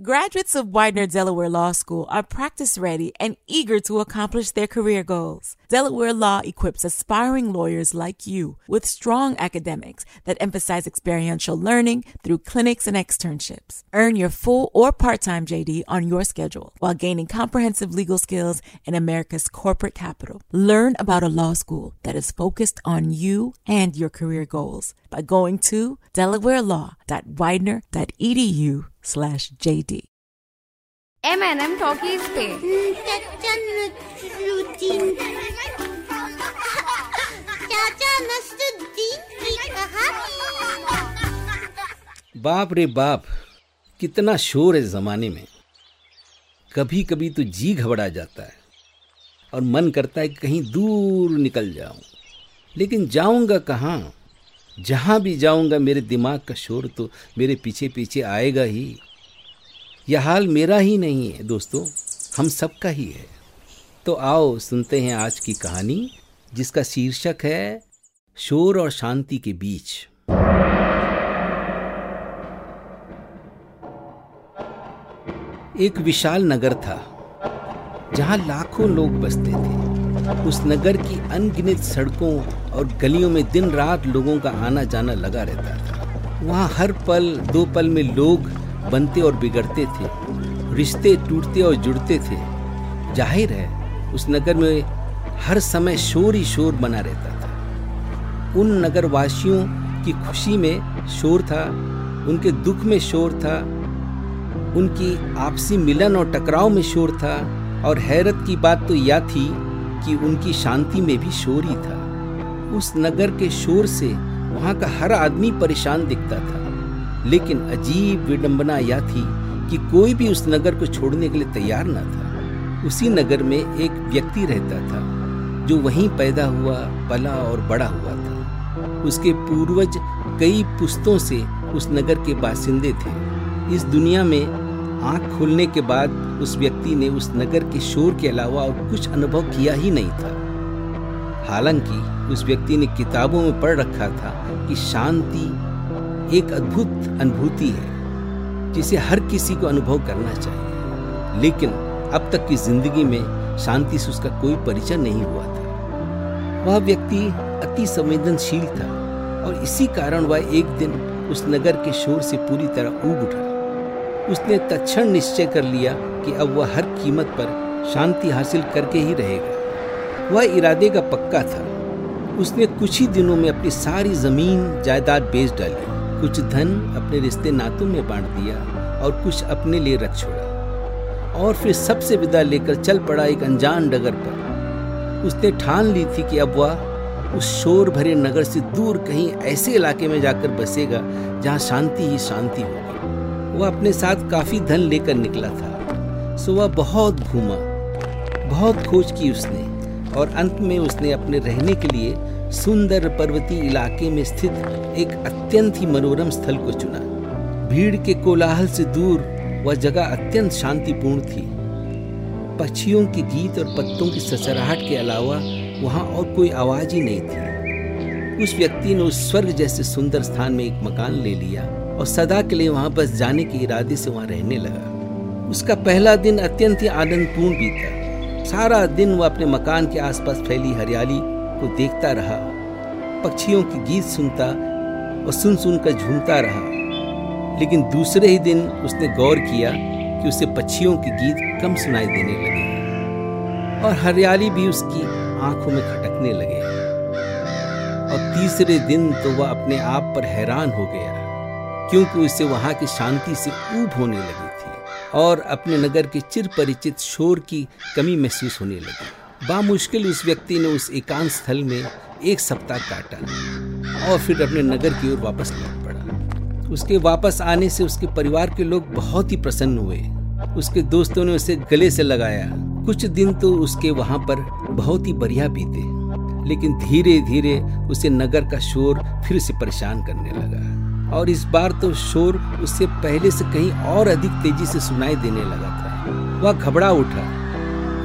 Graduates of Widener Delaware Law School are practice ready and eager to accomplish their career goals. Delaware Law equips aspiring lawyers like you with strong academics that emphasize experiential learning through clinics and externships. Earn your full or part time JD on your schedule while gaining comprehensive legal skills in America's corporate capital. Learn about a law school that is focused on you and your career goals by going to delawarelaw.widener.edu slash JD. M&M Talkies पे चाचा नसरुद्दीन की कहानी बाप रे बाप कितना शोर है जमाने में। कभी कभी तो जी घबरा जाता है और मन करता है कि कहीं दूर निकल जाऊँ। लेकिन जाऊँगा कहाँ? जहाँ भी जाऊँगा, मेरे दिमाग का शोर तो मेरे पीछे पीछे आएगा ही। यह हाल मेरा ही नहीं है, दोस्तों, हम सबका ही है। तो आओ, सुनते हैं आज की कहानी, जिसका शीर्षक है, शोर और शांति के बीच। एक विशाल नगर था, जहाँ लाखों लोग बसते थे। उस नगर की अनगिनत सड़कों और गलियों में दिन रात लोगों का आना जाना लगा रहता था। वहाँ हर पल, दो पल में लोग बनते और बिगड़ते थे, रिश्ते टूटते और जुड़ते थे। ज़ाहिर है, उस नगर में हर समय शोर ही शोर बना रहता था। उन नगर वासियों की खुशी में शोर था, उनके दुख में शोर था, उनकी आपसी मिलन और टकराव में शोर था, और हैरत की बात तो यह थी कि उनकी शांति में भी शोर ही था। उस नगर के शोर से वहाँ का हर आदमी परेशान दिखता था। लेकिन अजीब विडंबना यह थी कि कोई भी उस नगर को छोड़ने के लिए तैयार न था। उसी नगर में एक व्यक्ति रहता था, जो वहीं पैदा हुआ, पला और बड़ा हुआ था। उसके पूर्वज कई पुस्तों से उस नगर के बासिंदे थे। इस दुनिया में आँख खुलने के बाद उस व्यक्ति ने उस नगर के शोर के अलावा और कुछ अनुभव किया ही नहीं था। हालाँकि उस व्यक्ति ने किताबों में पढ़ रखा था कि शांति एक अद्भुत अनुभूति है, जिसे हर किसी को अनुभव करना चाहिए। लेकिन अब तक की ज़िंदगी में शांति से उसका कोई परिचय नहीं हुआ था। वह व्यक्ति अति संवेदनशील था और इसी कारण वह एक दिन उस नगर के शोर से पूरी तरह ऊब उठा। उसने तत्क्षण निश्चय कर लिया कि अब वह हर कीमत पर शांति हासिल करके ही रहेगा। वह इरादे का पक्का था। उसने कुछ ही दिनों में अपनी सारी ज़मीन, जायदाद बेच डाली। कुछ धन अपने रिश्ते नातों में बांट दिया और कुछ अपने लिए रख छोड़ा। और फिर सबसे विदा लेकर चल पड़ा एक अनजान डगर पर। उसने ठान ली थी कि अब वह उस शोर भरे नगर से दूर कहीं ऐसे इलाके में जाकर बसेगा जहाँ शांति ही शांति होगी। वह अपने साथ काफ़ी धन लेकर निकला था। सो वह बहुत घूमा, बहुत खोज की उसने और अंत में उसने अपने रहने के लिए सुंदर पर्वतीय इलाके में स्थित एक अत्यंत ही मनोरम स्थल को चुना। भीड़ के कोलाहल से दूर वह जगह अत्यंत शांतिपूर्ण थी। पक्षियों के गीत और पत्तों की ससराहट के अलावा वहाँ और कोई आवाज़ ही नहीं थी। उस व्यक्ति ने उस स्वर्ग जैसे सुंदर स्थान में एक मकान ले लिया। और सदा के लिए वहाँ बस जाने के इरादे से वहाँ रहने लगा। उसका पहला दिन अत्यंत ही आनंदपूर्ण बीता। सारा दिन वह अपने मकान के आसपास फैली हरियाली को देखता रहा, पक्षियों की गीत सुनता और सुन सुन कर झूमता रहा। लेकिन दूसरे ही दिन उसने गौर किया कि उसे पक्षियों के गीत कम सुनाई देने लगे और हरियाली भी उसकी आँखों में खटकने लगे। और तीसरे दिन तो वह अपने आप पर हैरान हो गया। क्योंकि उसे वहाँ की शांति से ऊब होने लगी थी और अपने नगर के चिर परिचित शोर की कमी महसूस होने लगी। बामुश्किल उस व्यक्ति ने उस एकांत स्थल में एक सप्ताह काटा और फिर अपने नगर की ओर वापस लौट पड़ा। उसके वापस आने से उसके परिवार के लोग बहुत ही प्रसन्न हुए। उसके दोस्तों ने उसे गले से लगाया। कुछ दिन तो उसके वहाँ पर बहुत ही बढ़िया बीते। लेकिन धीरे धीरे उसे नगर का शोर फिर से परेशान करने लगा। और इस बार तो शोर उससे पहले से कहीं और अधिक तेज़ी से सुनाई देने लगा था। वह घबरा उठा।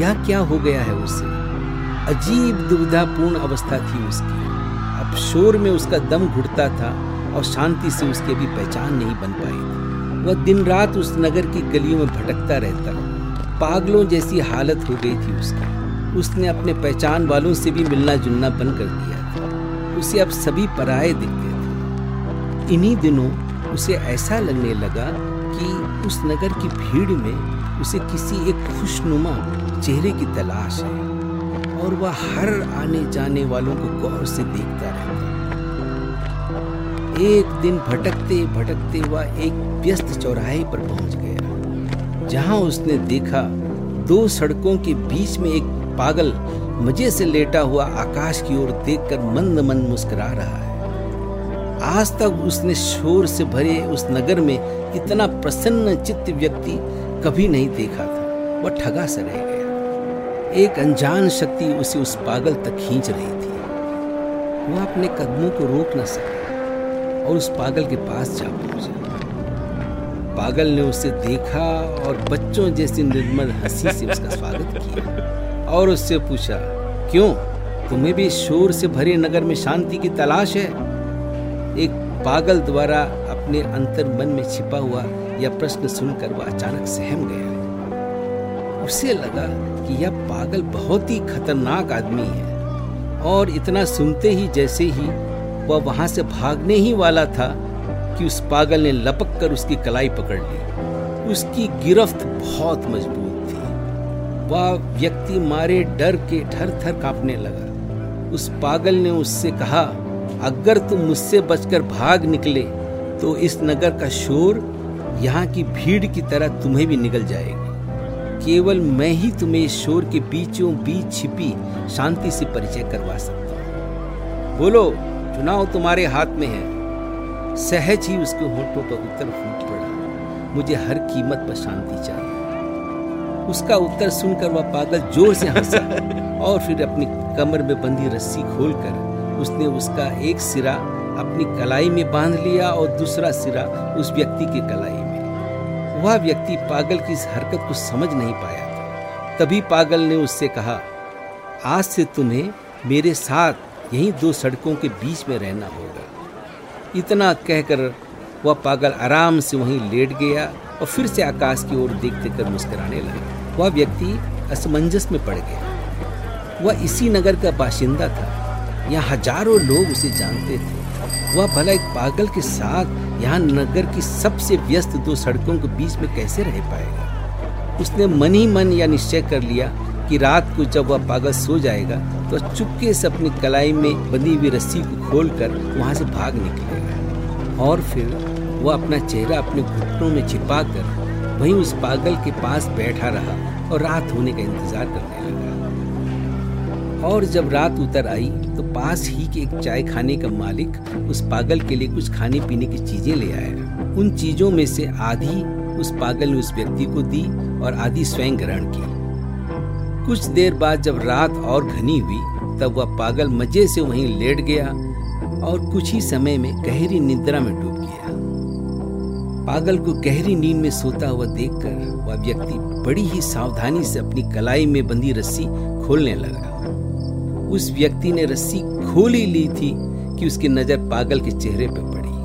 यह क्या हो गया है उसे? अजीब दुविधापूर्ण अवस्था थी उसकी। अब शोर में उसका दम घुटता था और शांति से उसकी भी पहचान नहीं बन पाई थी। वह दिन रात उस नगर की गलियों में भटकता रहता। पागलों जैसी हालत हो गई थी उसकी। उसने अपने पहचान वालों से भी मिलना जुलना बंद कर दिया था। उसे अब सभी पराये दिखते इन्हीं दिनों उसे ऐसा लगने लगा कि उस नगर की भीड़ में उसे किसी एक खुशनुमा चेहरे की तलाश है और वह हर आने जाने वालों को गौर से देखता रहता एक दिन भटकते भटकते वह एक व्यस्त चौराहे पर पहुँच गया, जहाँ उसने देखा दो सड़कों के बीच में एक पागल मज़े से लेटा हुआ आकाश की ओर देखकर मंद मंद मुस्कुरा रहा है। आज तक उसने शोर से भरे उस नगर में इतना प्रसन्न चित्त व्यक्ति कभी नहीं देखा था। वह ठगा सा रह गया। एक अनजान शक्ति उसे उस पागल तक खींच रही थी। वह अपने कदमों को रोक न सका और उस पागल के पास जा पहुँचा। पागल ने उसे देखा और बच्चों जैसी निर्मल हँसी से उसका स्वागत किया और उससे पूछा, क्यों? तुम्हें भी शोर से भरे नगर में शांति की तलाश है? एक पागल द्वारा अपने अंतर मन में छिपा हुआ यह प्रश्न सुनकर वह अचानक सहम गया। उसे लगा कि यह पागल बहुत ही खतरनाक आदमी है और इतना सुनते ही जैसे ही वह वहाँ से भागने ही वाला था कि उस पागल ने लपक कर उसकी कलाई पकड़ ली। उसकी गिरफ्त बहुत मज़बूत थी। वह व्यक्ति मारे डर के थर थर कांपने लगा। उस पागल ने उससे कहा अगर तुम मुझसे बचकर भाग निकले तो इस नगर का शोर यहाँ की भीड़ की तरह तुम्हें भी निकल जाएगी। केवल मैं ही तुम्हें इस शोर के बीचों बीच छिपी शांति से परिचय करवा सकता हूँ। बोलो चुनाव तुम्हारे हाथ में है। सहज ही उसके होठों पर उत्तर फूट पड़ा। मुझे हर कीमत पर शांति चाहिए। उसका उत्तर सुनकर वह पागल ज़ोर से हंसा और फिर अपनी कमर में बंधी रस्सी खोलकर उसने उसका एक सिरा अपनी कलाई में बाँध लिया और दूसरा सिरा उस व्यक्ति की कलाई में। वह व्यक्ति पागल की इस हरकत को समझ नहीं पाया। तभी पागल ने उससे कहा, आज से तुम्हें मेरे साथ यहीं दो सड़कों के बीच में रहना होगा। इतना कहकर वह पागल आराम से वहीं लेट गया और फिर से आकाश की ओर देखते कर मुस्कराने लगा। वह व्यक्ति असमंजस में पड़ गया। वह इसी नगर का बाशिंदा था। यहाँ हज़ारों लोग उसे जानते थे। वह भला एक पागल के साथ यहाँ नगर की सबसे व्यस्त दो सड़कों के बीच में कैसे रह पाएगा? उसने मन ही मन यह निश्चय कर लिया कि रात को जब वह पागल सो जाएगा तो चुपके से अपनी कलाई में बंधी हुई रस्सी को खोलकर वहाँ से भाग निकलेगा। और फिर वह अपना चेहरा अपने घुटनों में छिपा कर वहीं उस पागल के पास बैठा रहा और रात होने का इंतज़ार करने लगा। और जब रात उतर आई तो पास ही के एक चाय खाने का मालिक उस पागल के लिए कुछ खाने पीने की चीज़ें ले आया। उन चीज़ों में से आधी उस पागल ने उस व्यक्ति को दी और आधी स्वयं ग्रहण की। कुछ देर बाद जब रात और घनी हुई, तब वह पागल मज़े से वहीं लेट गया और कुछ ही समय में गहरी निद्रा में डूब गया। पागल को गहरी नींद में सोता हुआ देखकर वह व्यक्ति बड़ी ही सावधानी से अपनी कलाई में बंधी रस्सी खोलने लगा। उस व्यक्ति ने रस्सी खोली ली थी कि उसकी नज़र पागल के चेहरे पर पड़ी।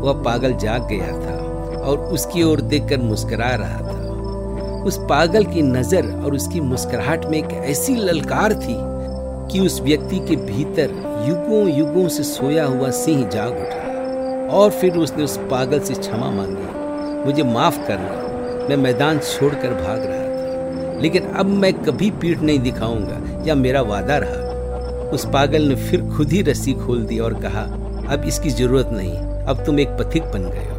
वह पागल जाग गया था और उसकी ओर देखकर मुस्कुरा रहा था। उस पागल की नज़र और उसकी मुस्कुराहट में एक ऐसी ललकार थी कि उस व्यक्ति के भीतर युगों युगों से सोया हुआ सिंह जाग उठा और फिर उसने उस पागल से क्षमा मांगी। मुझे माफ़ करना, मैं मैदान छोड़कर भाग रहा था, लेकिन अब मैं कभी पीठ नहीं दिखाऊँगा या मेरा वादा रहा। उस पागल ने फिर खुद ही रस्सी खोल दी और कहा, अब इसकी ज़रूरत नहीं, अब तुम एक पथिक बन गए हो।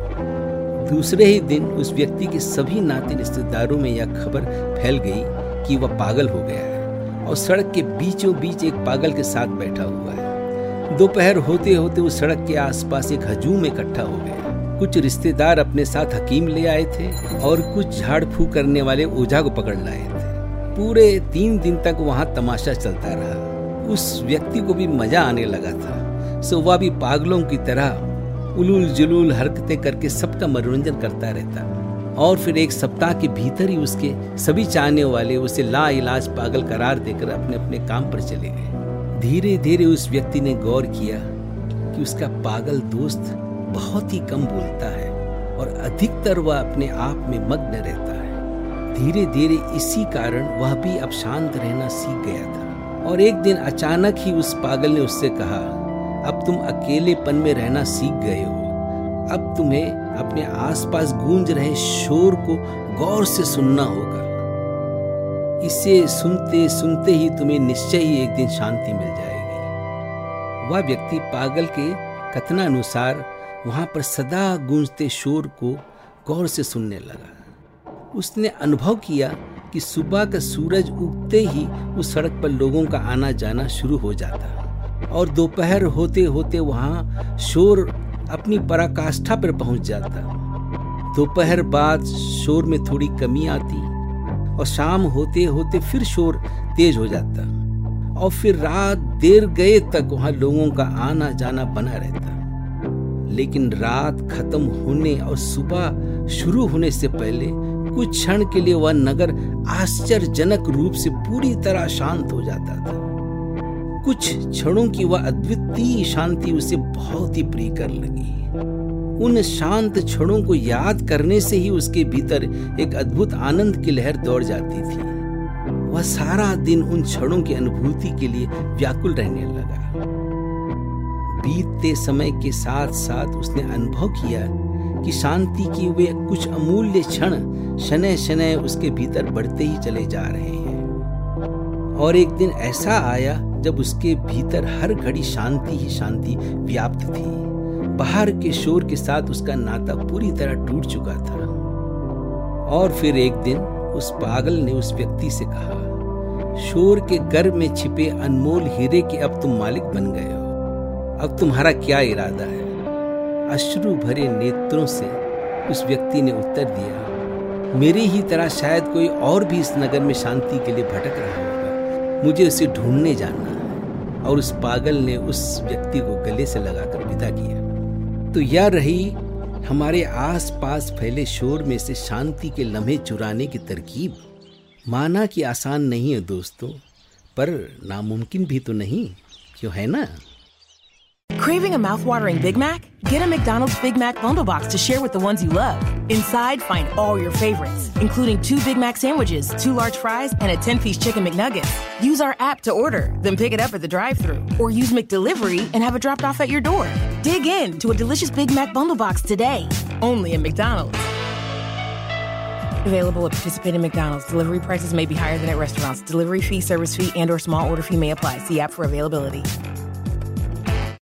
दूसरे ही दिन उस व्यक्ति के सभी नाते रिश्तेदारों में यह खबर फैल गई कि वह पागल हो गया है और सड़क के बीचों बीच एक पागल के साथ बैठा हुआ है। दोपहर होते होते उस सड़क के आसपास एक हजूम इकट्ठा हो गया। कुछ रिश्तेदार अपने साथ हकीम ले आए थे और कुछ झाड़ फूक करने वाले ओझा को पकड़ लाए थे। पूरे तीन दिन तक वहाँ तमाशा चलता रहा। उस व्यक्ति को भी मज़ा आने लगा था। सो वह भी पागलों की तरह उलूल जुलूल हरकतें करके सबका मनोरंजन करता रहता। और फिर एक सप्ताह के भीतर ही उसके सभी चाहने वाले उसे ला इलाज पागल करार देकर अपने अपने काम पर चले गए। धीरे धीरे उस व्यक्ति ने गौर किया कि उसका पागल दोस्त बहुत ही कम बोलता है और अधिकतर वह अपने आप में मग्न रहता है। धीरे धीरे इसी कारण वह भी अब शांत रहना सीख गया था। और एक दिन अचानक ही उस पागल ने उससे कहा, अब तुम अकेलेपन में रहना सीख गए हो। अब तुम्हें अपने आसपास गूंज रहे शोर को गौर से सुनना होगा। इसे सुनते सुनते ही तुम्हें निश्चय ही एक दिन शांति मिल जाएगी। वह व्यक्ति पागल के कथनानुसार वहाँ पर सदा गूंजते शोर को गौर से सुनने लगा। उसने अनुभव किया कि सुबह का सूरज उगते ही उस सड़क पर लोगों का आना जाना शुरू हो जाता। और दोपहर होते होते वहाँ शोर अपनी पराकाष्ठा पर पहुँच जाता। दोपहर बाद शोर में थोड़ी कमी आती और शाम होते होते फिर शोर तेज हो जाता। और फिर रात देर गए तक वहाँ लोगों का आना जाना बना रहता। लेकिन रात खत्म होने और सुबह शुरू होने से पहले कुछ क्षण के लिए वह नगर आश्चर्यजनक रूप से पूरी तरह शांत हो जाता था। कुछ क्षणों की वह अद्वितीय शांति उसे बहुत ही प्रिय कर लगी। उन शांत क्षणों को याद करने से ही उसके भीतर एक अद्भुत आनंद की लहर दौड़ जाती थी। वह सारा दिन उन क्षणों की अनुभूति के लिए व्याकुल रहने लगा। बीतते समय के साथ साथ उसने अनुभव किया कि शांति की वे कुछ अमूल्य क्षण शनय शनय उसके भीतर बढ़ते ही चले जा रहे हैं। और एक दिन ऐसा आया जब उसके भीतर हर घड़ी शांति ही शांति व्याप्त थी। बाहर के शोर के साथ उसका नाता पूरी तरह टूट चुका था। और फिर एक दिन उस पागल ने उस व्यक्ति से कहा, शोर के गर्भ में छिपे अनमोल हीरे के अब तुम मालिक बन गए हो। अब तुम्हारा क्या इरादा है? अश्रु भरे नेत्रों से उस व्यक्ति ने उत्तर दिया, मेरी ही तरह शायद कोई और भी इस नगर में शांति के लिए भटक रहा होगा। मुझे उसे ढूँढने जाना है। और उस पागल ने उस व्यक्ति को गले से लगाकर विदा किया। तो यह रही हमारे आस पास फैले शोर में से शांति के लम्हे चुराने की तरकीब। माना कि आसान नहीं है दोस्तों, पर नामुमकिन भी तो नहीं, क्यों है ना? Craving a mouthwatering Big Mac? Get a McDonald's Big Mac bundle box to share with the ones you love. Inside, find all your favorites, including two Big Mac sandwiches, two large fries, and a 10 piece chicken McNuggets. Use our app to order, then pick it up at the drive thru or use McDelivery and have it dropped off at your door. Dig in to a delicious Big Mac bundle box today. Only at McDonald's. Available at participating McDonald's. Delivery prices may be higher than at restaurants. Delivery fee, service fee, and or small order fee may apply. See app for availability.